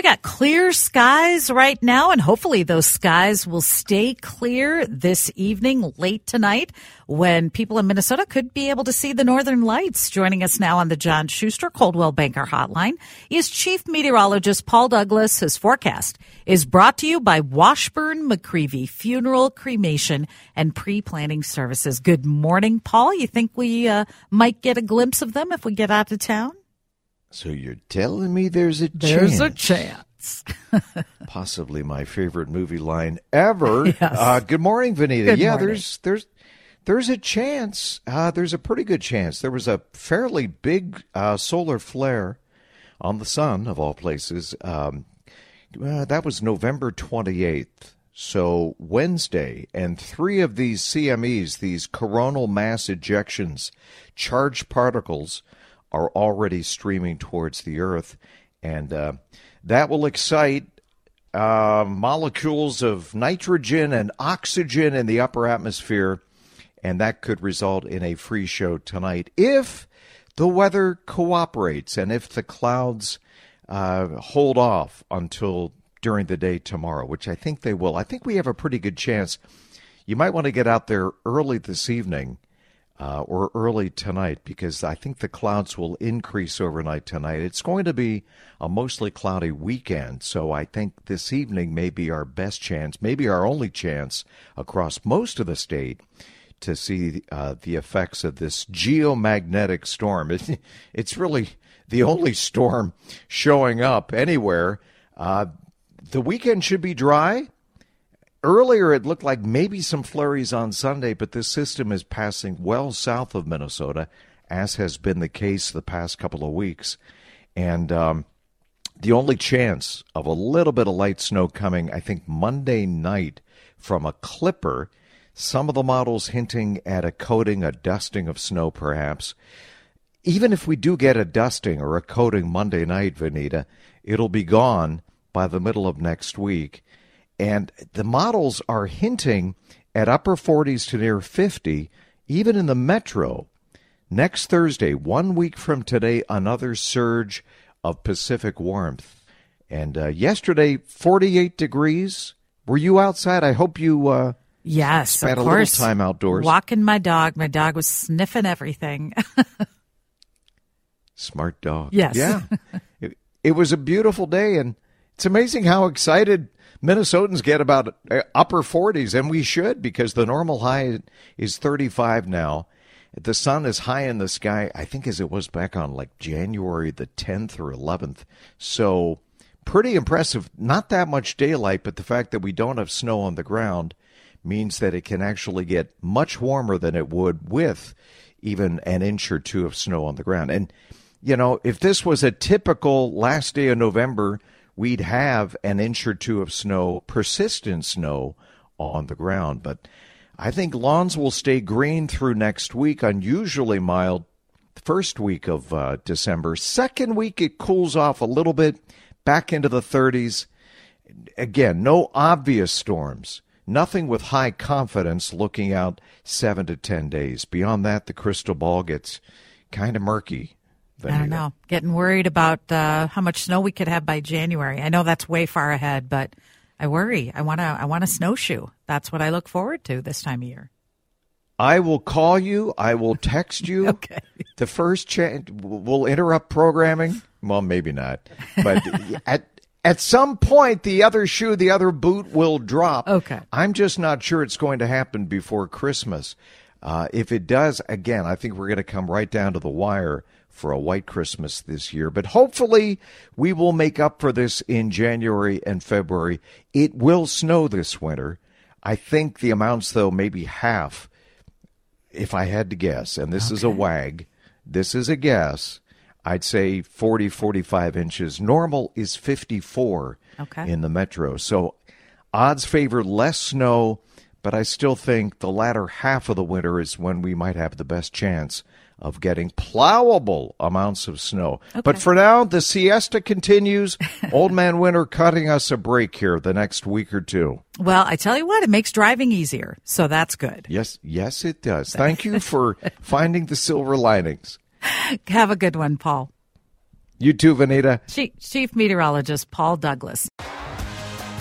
We got clear skies right now, and hopefully those skies will stay clear this evening, late tonight, when people in Minnesota could be able to see the northern lights. Joining us now on the John Schuster Coldwell Banker Hotline is Chief Meteorologist Paul Douglas. His forecast is brought to you by Washburn McReavy Funeral, Cremation, and Pre-Planning Services. Good morning, Paul. You think we uh, might get a glimpse of them if we get out of town? So you're telling me there's a There's chance? a chance. Possibly my favorite movie line ever. Yes. Uh, good morning, Vineeta. Good yeah, morning. there's there's there's a chance. Uh, there's a pretty good chance. There was a fairly big uh, solar flare on the sun, of all places. Um, uh, that was November 28th. So Wednesday, and three of these CMEs, these coronal mass ejections, charged particles, are already streaming towards the Earth, and uh, that will excite uh, molecules of nitrogen and oxygen in the upper atmosphere, and that could result in a free show tonight if the weather cooperates and if the clouds uh, hold off until during the day tomorrow, which I think they will. I think we have a pretty good chance. You might want to get out there early this evening uh, or early tonight because I think the clouds will increase overnight tonight. It's going to be a mostly cloudy weekend, so I think this evening may be our best chance, maybe our only chance across most of the state to see uh, the effects of this geomagnetic storm. It, it's really the only storm showing up anywhere. Uh, the weekend should be dry. Earlier, it looked like maybe some flurries on Sunday, but this system is passing well south of Minnesota, as has been the case the past couple of weeks. And um, the only chance of a little bit of light snow coming, I think, Monday night from a clipper. Some of the models hinting at a coating, a dusting of snow, perhaps. Even if we do get a dusting or a coating Monday night, Vineeta, it'll be gone by the middle of next week. And the models are hinting at upper 40s to near 50, even in the metro. Next Thursday, one week from today, another surge of Pacific warmth. And uh, yesterday, 48 degrees. Were you outside? I hope you uh, Yes, spent of a little course. time outdoors. Walking my dog. My dog was sniffing everything. Smart dog. Yes. Yeah. it, it was a beautiful day, and it's amazing how excited Minnesotans get about uh, upper 40s, and we should because the normal high is 35 now. The sun is high in the sky, I think, as it was back on like January the 10th or 11th. So, pretty impressive. Not that much daylight, but the fact that we don't have snow on the ground means that it can actually get much warmer than it would with even an inch or two of snow on the ground. And, you know, if this was a typical last day of November, we'd have an inch or two of snow, persistent snow on the ground. But I think lawns will stay green through next week, unusually mild first week of uh, December. Second week, it cools off a little bit, back into the 30s. Again, no obvious storms. Nothing with high confidence looking out seven to 10 days. Beyond that, the crystal ball gets kind of murky. I don't know. Getting worried about uh, how much snow we could have by January. I know that's way far ahead, but I worry. I want to. I want a snowshoe. That's what I look forward to this time of year. I will call you. I will text you. okay. The first chance we'll interrupt programming. Well, maybe not. But at At some point, the other shoe, the other boot will drop. Okay. I'm just not sure it's going to happen before Christmas. Uh, if it does, again, I think we're going to come right down to the wire for a white Christmas this year. But hopefully, we will make up for this in January and February. It will snow this winter. I think the amounts, though, maybe half, if I had to guess, and this is a wag, this is a guess. I'd say 40, 45 inches. Normal is 54 Okay. in the metro. So odds favor less snow, but I still think the latter half of the winter is when we might have the best chance of getting plowable amounts of snow. But for now, the siesta continues. Old Man Winter cutting us a break here the next week or two. Well, I tell you what, it makes driving easier. So that's good. Yes, yes, it does. Thank you for finding the silver linings. Have a good one, Paul. You too, Vineeta. Chief, Chief Meteorologist Paul Douglas.